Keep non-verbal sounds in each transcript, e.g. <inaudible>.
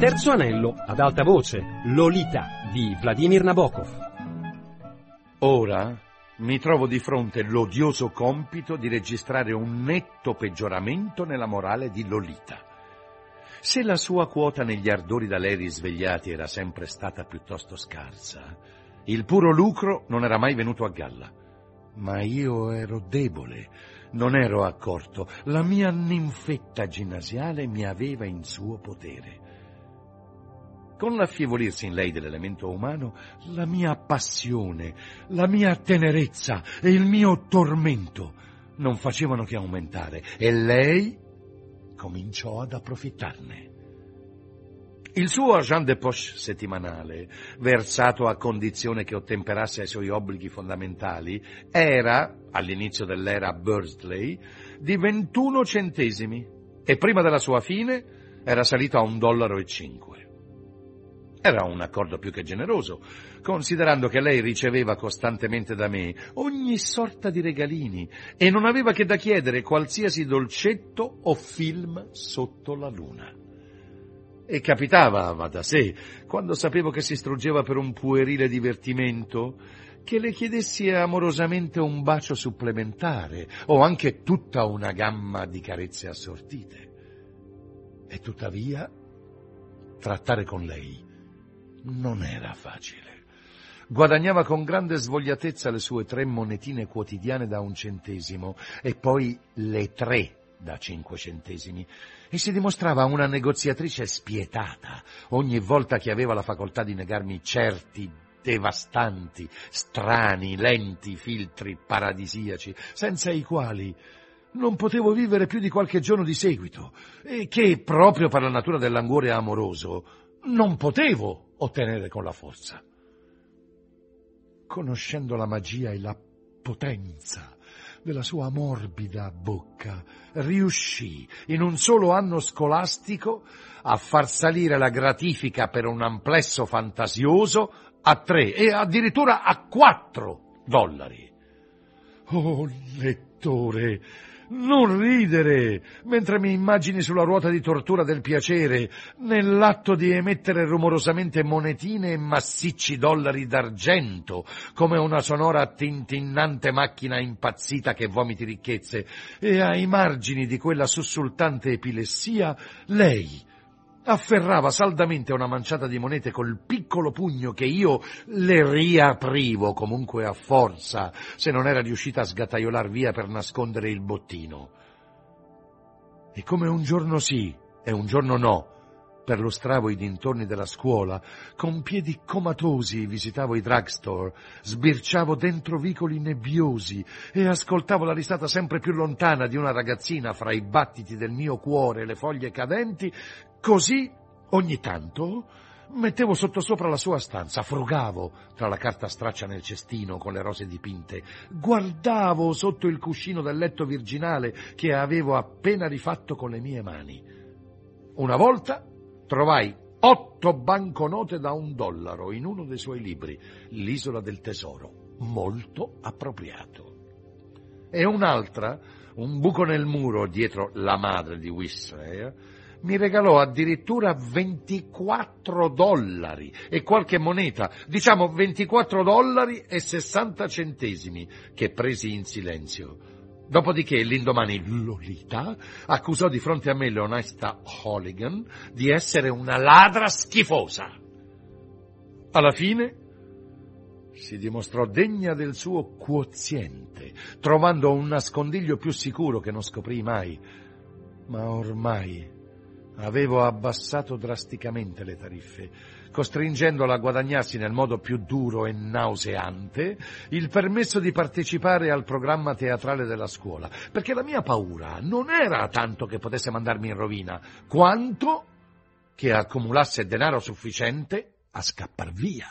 Terzo anello, ad alta voce, Lolita di Vladimir Nabokov. Ora mi trovo di fronte l'odioso compito di registrare un netto peggioramento nella morale di Lolita. Se la sua quota negli ardori da lei risvegliati era sempre stata piuttosto scarsa, il puro lucro non era mai venuto a galla. Ma io ero debole, non ero accorto. La mia ninfetta ginnasiale mi aveva in suo potere. Con l'affievolirsi in lei dell'elemento umano, la mia passione, la mia tenerezza e il mio tormento non facevano che aumentare e lei cominciò ad approfittarne. Il suo agent de poche settimanale, versato a condizione che ottemperasse ai suoi obblighi fondamentali, era, all'inizio dell'era Bursley, di 21 centesimi e prima della sua fine era salito a un dollaro e cinque. Era un accordo più che generoso, considerando che lei riceveva costantemente da me ogni sorta di regalini e non aveva che da chiedere qualsiasi dolcetto o film sotto la luna. E capitava, va da sé, quando sapevo che si struggeva per un puerile divertimento, che le chiedessi amorosamente un bacio supplementare o anche tutta una gamma di carezze assortite. E tuttavia, trattare con lei non era facile. Guadagnava con grande svogliatezza le sue tre monetine quotidiane da un centesimo e poi le tre da cinque centesimi e si dimostrava una negoziatrice spietata ogni volta che aveva la facoltà di negarmi certi devastanti, strani, lenti filtri paradisiaci, senza i quali non potevo vivere più di qualche giorno di seguito e che, proprio per la natura del languore amoroso, non potevo ottenere con la forza. Conoscendo la magia e la potenza della sua morbida bocca, riuscì in un solo anno scolastico a far salire la gratifica per un amplesso fantasioso a tre e addirittura a quattro dollari. Oh, lettore, non ridere mentre mi immagini sulla ruota di tortura del piacere, nell'atto di emettere rumorosamente monetine e massicci dollari d'argento, come una sonora tintinnante macchina impazzita che vomiti ricchezze, e ai margini di quella sussultante epilessia, lei, afferrava saldamente una manciata di monete col piccolo pugno che io le riaprivo comunque a forza, se non era riuscita a sgattaiolar via per nascondere il bottino. E come un giorno sì e un giorno no, perlustravo i dintorni della scuola, con piedi comatosi visitavo i drugstore, sbirciavo dentro vicoli nebbiosi e ascoltavo la risata sempre più lontana di una ragazzina fra i battiti del mio cuore e le foglie cadenti, così ogni tanto mettevo sottosopra la sua stanza, frugavo tra la carta straccia nel cestino con le rose dipinte, guardavo sotto il cuscino del letto virginale che avevo appena rifatto con le mie mani. Una volta trovai otto banconote da un dollaro in uno dei suoi libri, L'isola del tesoro, molto appropriato. E un'altra, un buco nel muro dietro la madre di Whistler, mi regalò addirittura 24 dollari e qualche moneta, diciamo 24 dollari e 60 centesimi, che presi in silenzio. Dopodiché l'indomani Lolita accusò di fronte a me l'onesta Holligan di essere una ladra schifosa. Alla fine si dimostrò degna del suo quoziente, trovando un nascondiglio più sicuro che non scoprì mai. Ma ormai avevo abbassato drasticamente le tariffe, costringendola a guadagnarsi nel modo più duro e nauseante il permesso di partecipare al programma teatrale della scuola, perché la mia paura non era tanto che potesse mandarmi in rovina, quanto che accumulasse denaro sufficiente a scappar via.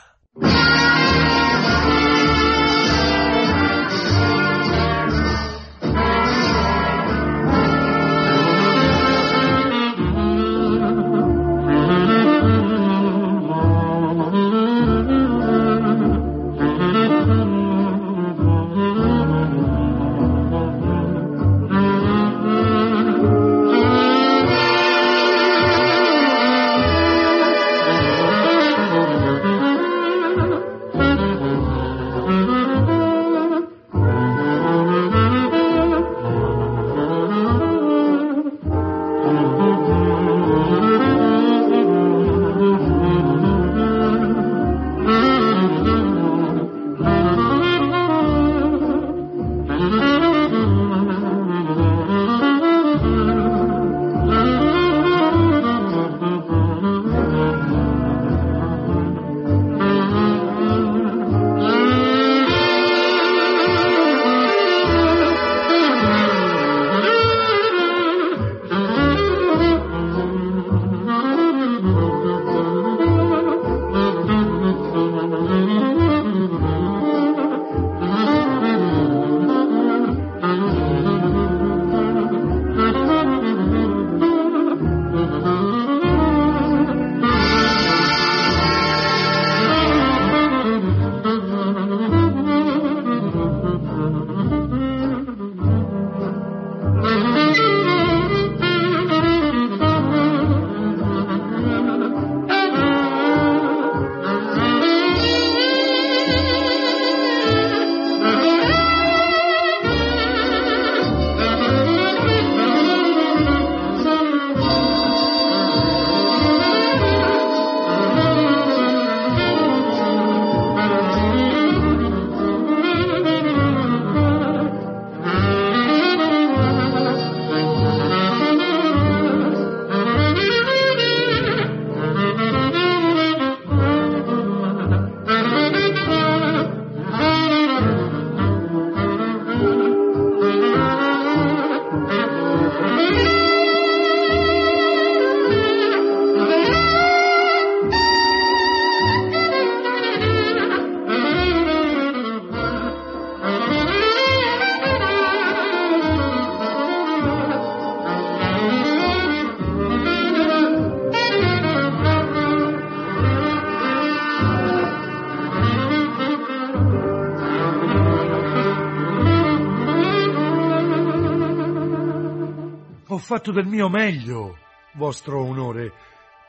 Fatto del mio meglio, vostro onore,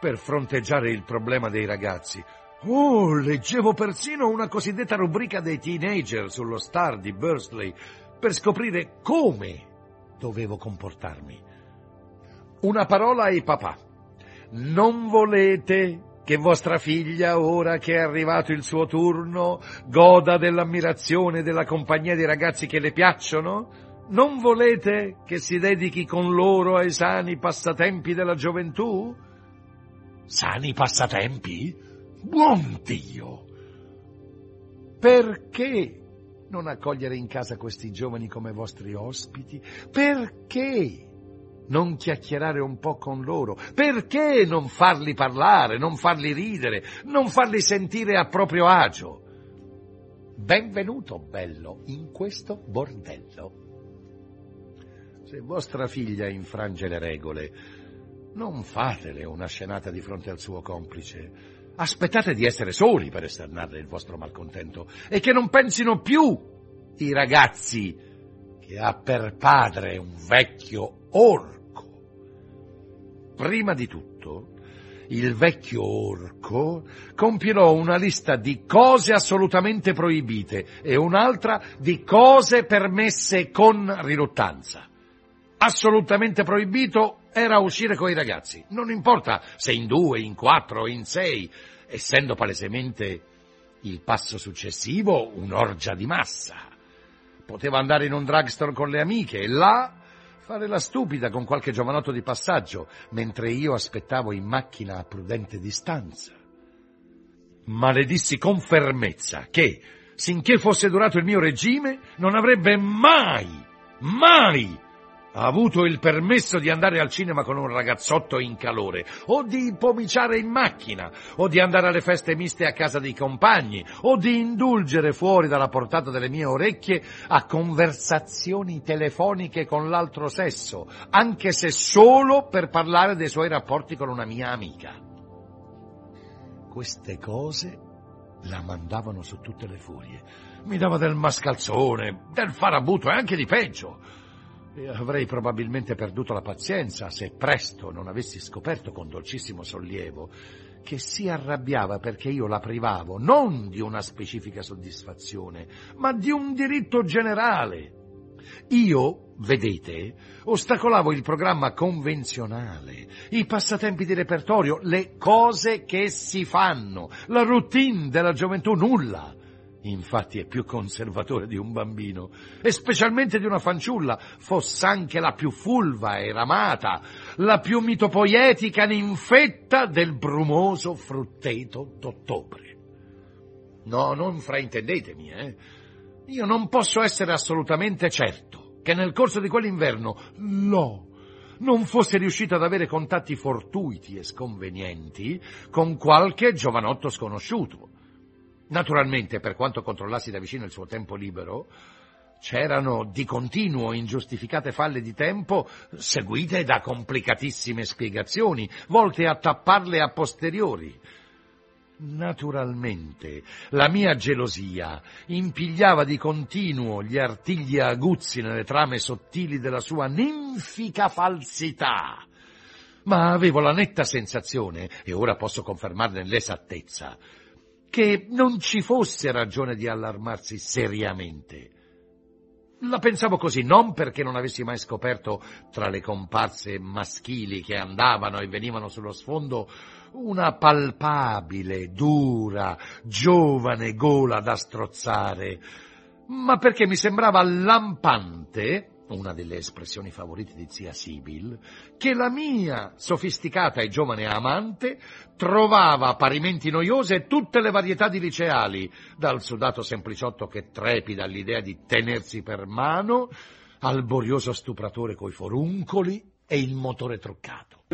per fronteggiare il problema dei ragazzi. Oh, leggevo persino una cosiddetta rubrica dei teenager sullo Star di Bursley per scoprire come dovevo comportarmi. Una parola ai papà. Non volete che vostra figlia, ora che è arrivato il suo turno, goda dell'ammirazione della compagnia di ragazzi che le piacciono? Non volete che si dedichi con loro ai sani passatempi della gioventù? Sani passatempi? Buon Dio! Perché non accogliere in casa questi giovani come vostri ospiti? Perché non chiacchierare un po' con loro? Perché non farli parlare, non farli ridere, non farli sentire a proprio agio? Benvenuto, bello, in questo bordello. Se vostra figlia infrange le regole, non fatele una scenata di fronte al suo complice. Aspettate di essere soli per esternarle il vostro malcontento e che non pensino più i ragazzi che ha per padre un vecchio orco Prima di tutto, il vecchio orco compilò una lista di cose assolutamente proibite e un'altra di cose permesse con riluttanza. Assolutamente proibito era uscire con i ragazzi, non importa se in due, in quattro, in sei, essendo palesemente il passo successivo un'orgia di massa. Poteva andare in un drugstore con le amiche e là fare la stupida con qualche giovanotto di passaggio, mentre io aspettavo in macchina a prudente distanza. Ma dissi con fermezza che, sinché fosse durato il mio regime, non avrebbe mai, mai ha avuto il permesso di andare al cinema con un ragazzotto in calore, o di pomiciare in macchina, o di andare alle feste miste a casa dei compagni, o di indulgere fuori dalla portata delle mie orecchie a conversazioni telefoniche con l'altro sesso, anche se solo per parlare dei suoi rapporti con una mia amica. Queste cose la mandavano su tutte le furie. Mi dava del mascalzone, del farabuto e anche di peggio. Avrei probabilmente perduto la pazienza se presto non avessi scoperto con dolcissimo sollievo che si arrabbiava perché io la privavo non di una specifica soddisfazione, ma di un diritto generale. Io, vedete, ostacolavo il programma convenzionale, i passatempi di repertorio, le cose che si fanno, la routine della gioventù, nulla. Infatti è più conservatore di un bambino, e specialmente di una fanciulla, fosse anche la più fulva e ramata, la più mitopoietica ninfetta del brumoso frutteto d'ottobre. No, non fraintendetemi, eh. Io non posso essere assolutamente certo che nel corso di quell'inverno Lo non fosse riuscito ad avere contatti fortuiti e sconvenienti con qualche giovanotto sconosciuto Naturalmente, per quanto controllassi da vicino il suo tempo libero, c'erano di continuo ingiustificate falle di tempo seguite da complicatissime spiegazioni, volte a tapparle a posteriori. Naturalmente, la mia gelosia impigliava di continuo gli artigli aguzzi nelle trame sottili della sua ninfica falsità. Ma avevo la netta sensazione, e ora posso confermarne l'esattezza, che non ci fosse ragione di allarmarsi seriamente. La pensavo così, non perché non avessi mai scoperto tra le comparse maschili che andavano e venivano sullo sfondo una palpabile, dura, giovane gola da strozzare, ma perché mi sembrava lampante una delle espressioni favorite di zia Sibyl, che la mia sofisticata e giovane amante trovava parimenti noiose tutte le varietà di liceali, dal sudato sempliciotto che trepida all'idea di tenersi per mano, al borioso stupratore coi foruncoli e il motore truccato.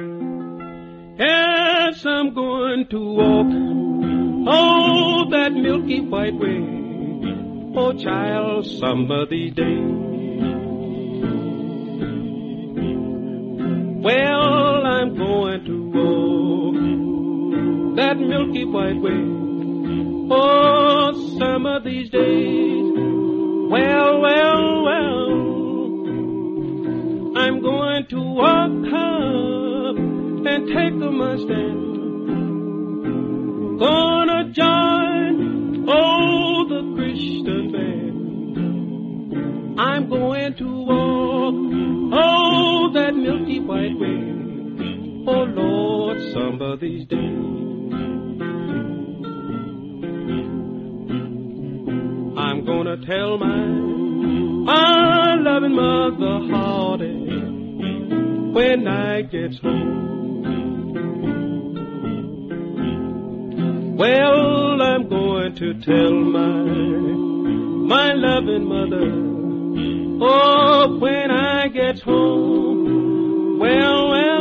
Yes, I'm going to walk oh, that milky white way. Oh, child, some of Well, I'm going to walk that milky white way. Oh, some of these days. Well, well, well. I'm going to walk up and take my stand. Gonna join Lord, some of these days. I'm gonna tell my my loving mother how when I get home. Well, I'm going to tell my my loving mother. Oh, when I get home. Well, well.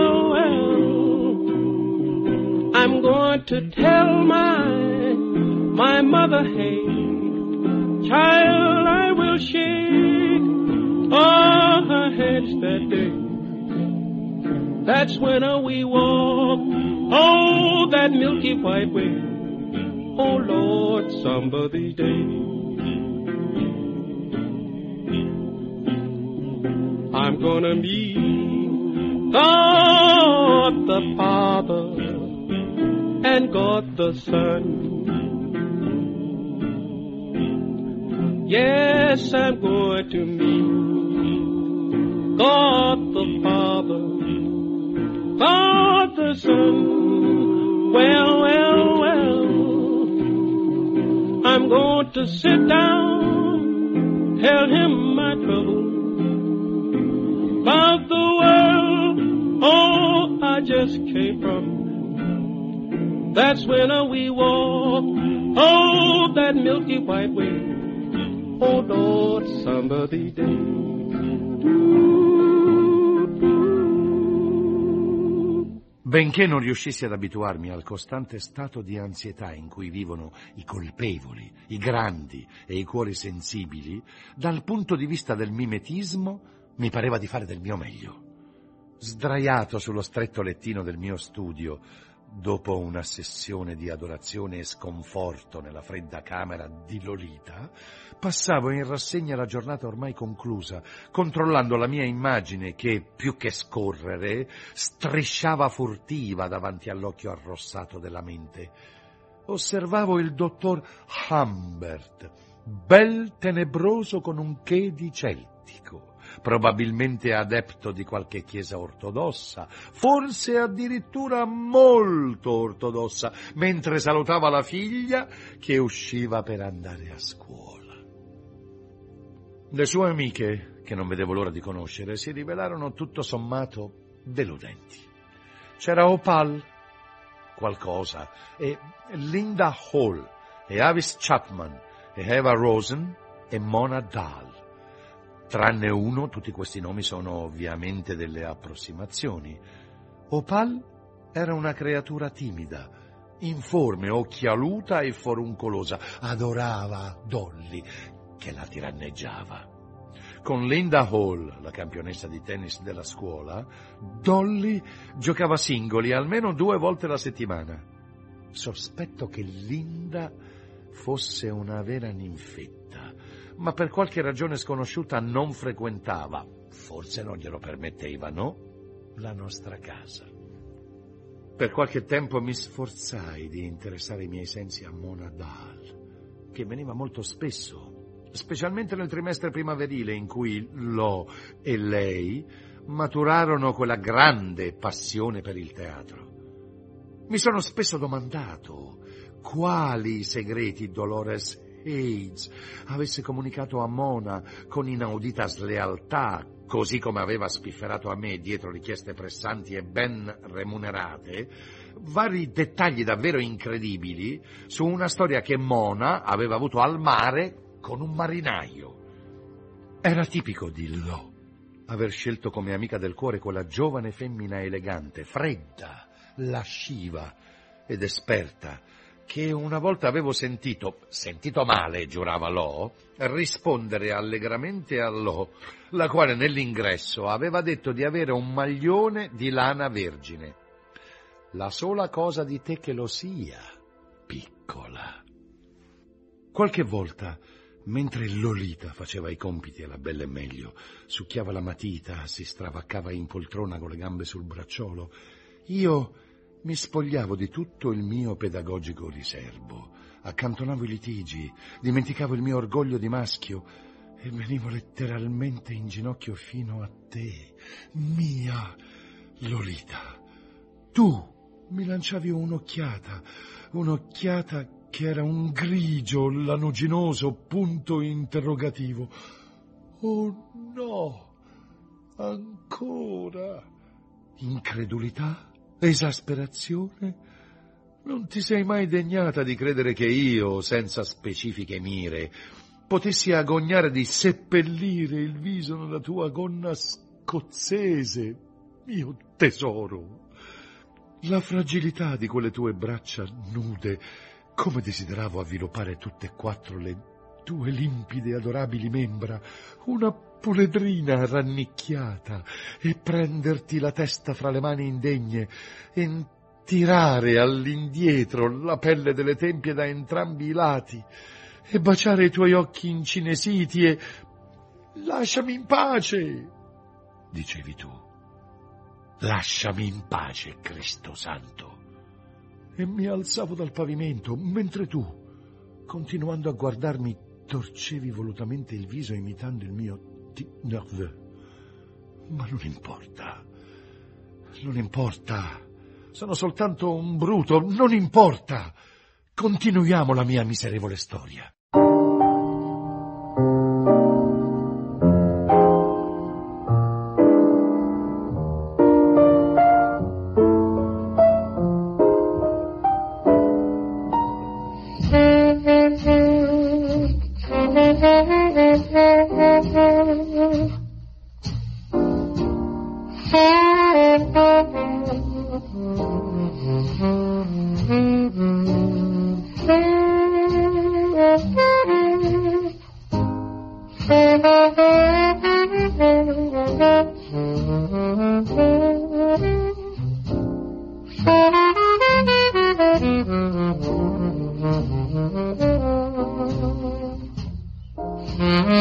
To tell my my mother, hey, child, I will shake all her hands that day. That's when uh, we walk, oh, that milky white way. Oh Lord, some day. I'm gonna meet God the Father and God the Son. Yes, I'm going to meet God the Father, God the Son. Well, well, well, I'm going to sit down, tell him my trouble about the world. Oh, I just came from. That's when we walk, oh, that milky white way. Oh Lord, some of these days. Benché non riuscissi ad abituarmi al costante stato di ansietà in cui vivono i colpevoli, i grandi e i cuori sensibili, dal punto di vista del mimetismo mi pareva di fare del mio meglio. Sdraiato sullo stretto lettino del mio studio, dopo una sessione di adorazione e sconforto nella fredda camera di Lolita, passavo in rassegna la giornata ormai conclusa, controllando la mia immagine che, più che scorrere, strisciava furtiva davanti all'occhio arrossato della mente. Osservavo il dottor Humbert, bel tenebroso con un che di celtico probabilmente adepto di qualche chiesa ortodossa, forse addirittura molto ortodossa, mentre salutava la figlia che usciva per andare a scuola. Le sue amiche, che non vedevo l'ora di conoscere, si rivelarono tutto sommato deludenti. C'era Opal, qualcosa, e Linda Hall, e Avis Chapman, e Eva Rosen, e Mona Dahl. Tranne uno, tutti questi nomi sono ovviamente delle approssimazioni. Opal era una creatura timida, informe, occhialuta e foruncolosa. Adorava Dolly, che la tiranneggiava. Con Linda Hall, la campionessa di tennis della scuola, Dolly giocava singoli almeno due volte la settimana. Sospetto che Linda fosse una vera ninfetta ma per qualche ragione sconosciuta non frequentava, forse non glielo permettevano, la nostra casa. Per qualche tempo mi sforzai di interessare i miei sensi a Mona Dahl, che veniva molto spesso, specialmente nel trimestre primaverile in cui Lo e lei maturarono quella grande passione per il teatro. Mi sono spesso domandato quali segreti Dolores Hayes avesse comunicato a Mona con inaudita slealtà, così come aveva spifferato a me dietro richieste pressanti e ben remunerate, vari dettagli davvero incredibili su una storia che Mona aveva avuto al mare con un marinaio. Era tipico di Lo aver scelto come amica del cuore quella giovane femmina elegante, fredda, lasciva ed esperta, che una volta avevo sentito, sentito male, giurava Lo, rispondere allegramente a Lo, la quale nell'ingresso aveva detto di avere un maglione di lana vergine. La sola cosa di te che lo sia, piccola. Qualche volta Mentre Lolita faceva i compiti alla bella e meglio, succhiava la matita, si stravaccava in poltrona con le gambe sul bracciolo, io mi spogliavo di tutto il mio pedagogico riservo, accantonavo i litigi, dimenticavo il mio orgoglio di maschio e venivo letteralmente in ginocchio fino a te, mia Lolita. Tu mi lanciavi un'occhiata, un'occhiata che era un grigio lanuginoso punto interrogativo. Oh no, ancora. Incredulità? Esasperazione? Non ti sei mai degnata di credere che io, senza specifiche mire, potessi agognare di seppellire il viso nella tua gonna scozzese, mio tesoro. La fragilità di quelle tue braccia nude come desideravo avviluppare tutte e quattro le tue limpide e adorabili membra, una puledrina rannicchiata, e prenderti la testa fra le mani indegne, e tirare all'indietro la pelle delle tempie da entrambi i lati, e baciare i tuoi occhi incinesiti e... Lasciami in pace, dicevi tu. Lasciami in pace, Cristo Santo e mi alzavo dal pavimento, mentre tu, continuando a guardarmi, torcevi volutamente il viso imitando il mio petit nerveux. Ma non importa, non importa, sono soltanto un bruto, non importa. Continuiamo la mia miserevole storia. Mm-hmm.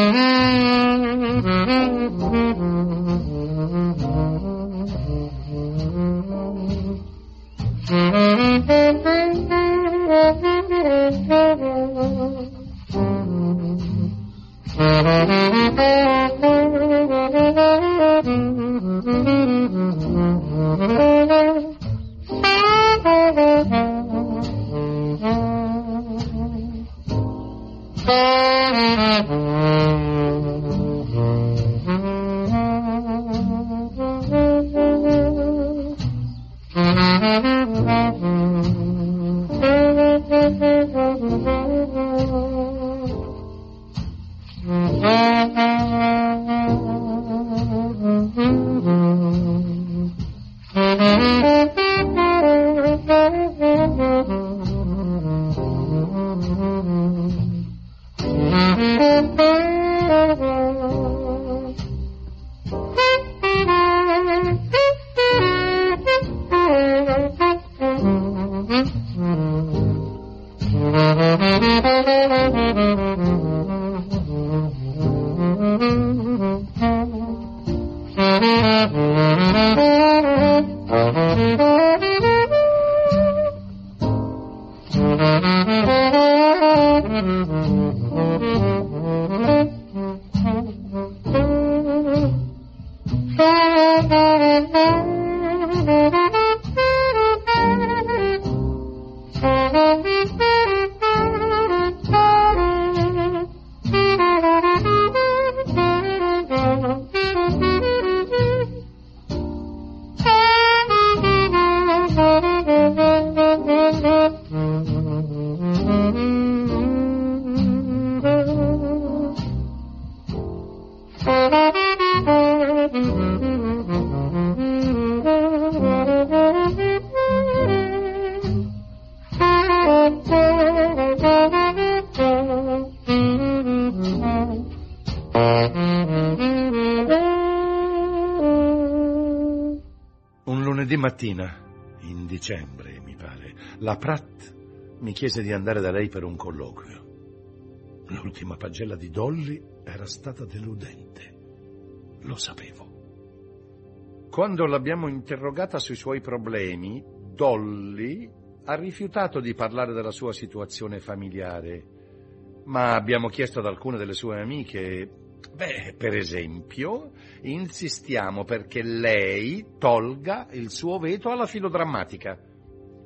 Mattina, in dicembre mi pare, la Pratt mi chiese di andare da lei per un colloquio. L'ultima pagella di Dolly era stata deludente. Lo sapevo. Quando l'abbiamo interrogata sui suoi problemi, Dolly ha rifiutato di parlare della sua situazione familiare, ma abbiamo chiesto ad alcune delle sue amiche, beh, per esempio, insistiamo perché lei tolga il suo veto alla filodrammatica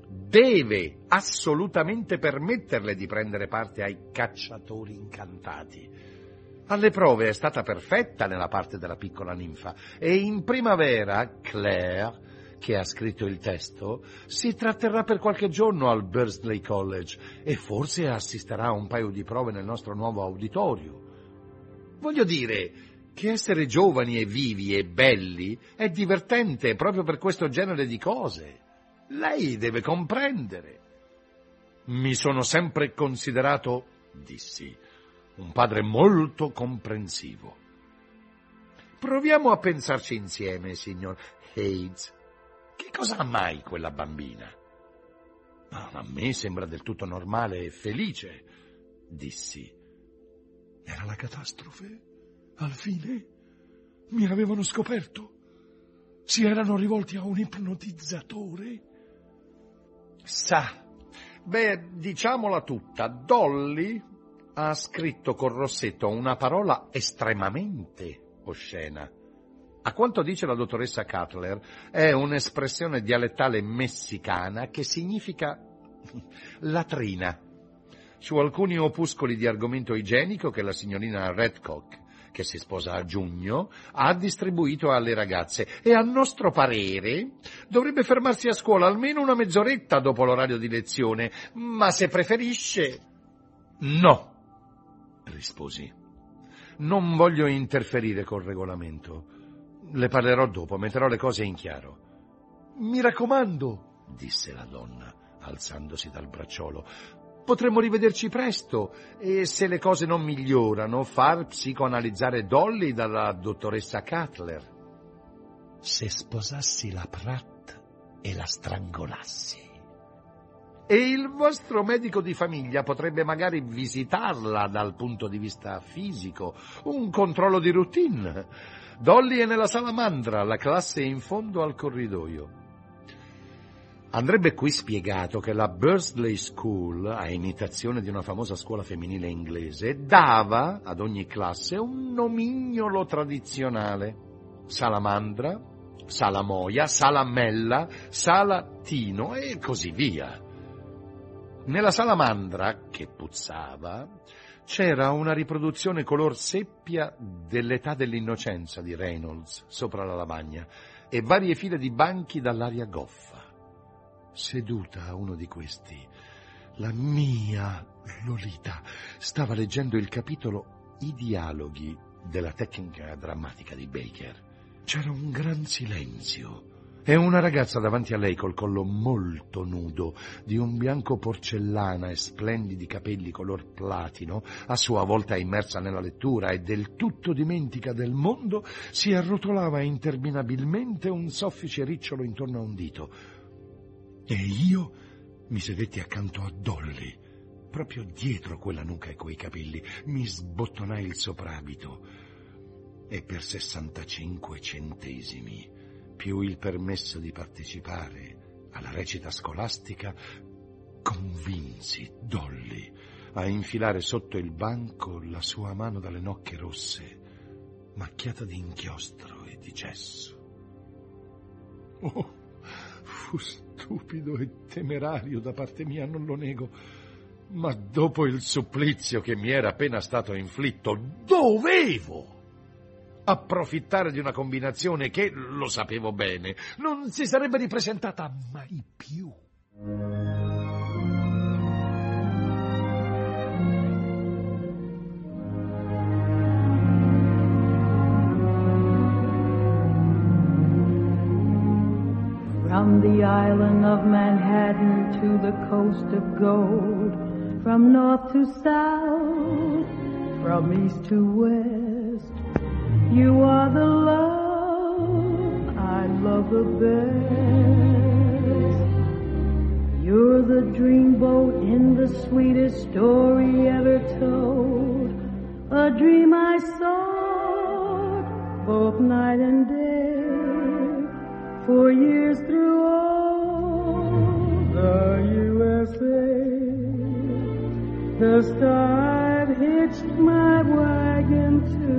deve assolutamente permetterle di prendere parte ai cacciatori incantati. Alle prove è stata perfetta nella parte della piccola ninfa e in primavera Claire, che ha scritto il testo, si tratterrà per qualche giorno al Bursley College e forse assisterà a un paio di prove nel nostro nuovo auditorio. Voglio dire che essere giovani e vivi e belli è divertente proprio per questo genere di cose. Lei deve comprendere. Mi sono sempre considerato, dissi, un padre molto comprensivo. Proviamo a pensarci insieme, signor Hayes. Che cosa ha mai quella bambina? a me sembra del tutto normale e felice, dissi. Era la catastrofe? Al fine? Mi avevano scoperto? Si erano rivolti a un ipnotizzatore? Sa, beh, diciamola tutta, Dolly ha scritto con rossetto una parola estremamente oscena. A quanto dice la dottoressa Cutler, è un'espressione dialettale messicana che significa <laughs> latrina. Su alcuni opuscoli di argomento igienico che la signorina Redcock che si sposa a giugno, ha distribuito alle ragazze e a nostro parere dovrebbe fermarsi a scuola almeno una mezz'oretta dopo l'orario di lezione, ma se preferisce... No, risposi. Non voglio interferire col regolamento. Le parlerò dopo, metterò le cose in chiaro. Mi raccomando, disse la donna, alzandosi dal bracciolo, Potremmo rivederci presto e se le cose non migliorano far psicoanalizzare Dolly dalla dottoressa Cutler. Se sposassi la Pratt e la strangolassi. E il vostro medico di famiglia potrebbe magari visitarla dal punto di vista fisico, un controllo di routine. Dolly è nella salamandra, la classe è in fondo al corridoio. Andrebbe qui spiegato che la Bursley School, a imitazione di una famosa scuola femminile inglese, dava ad ogni classe un nomignolo tradizionale. Salamandra, Salamoia, Salamella, Salatino e così via. Nella salamandra, che puzzava, c'era una riproduzione color seppia dell'età dell'innocenza di Reynolds sopra la lavagna e varie file di banchi dall'aria goffa seduta a uno di questi, la mia Lolita. Stava leggendo il capitolo I dialoghi della tecnica drammatica di Baker. C'era un gran silenzio. E una ragazza davanti a lei col collo molto nudo, di un bianco porcellana e splendidi capelli color platino, a sua volta immersa nella lettura e del tutto dimentica del mondo, si arrotolava interminabilmente un soffice ricciolo intorno a un dito e io mi sedetti accanto a Dolly, proprio dietro quella nuca e quei capelli, mi sbottonai il soprabito e per 65 centesimi, più il permesso di partecipare alla recita scolastica, convinsi Dolly a infilare sotto il banco la sua mano dalle nocche rosse, macchiata di inchiostro e di gesso. Oh, fu stupido e temerario da parte mia, non lo nego, ma dopo il supplizio che mi era appena stato inflitto, dovevo approfittare di una combinazione che, lo sapevo bene, non si sarebbe ripresentata mai più. From the island of Manhattan to the coast of gold, from north to south, from east to west, you are the love I love the best. You're the dreamboat in the sweetest story ever told, a dream I sought both night and day. The star hitched my wagon to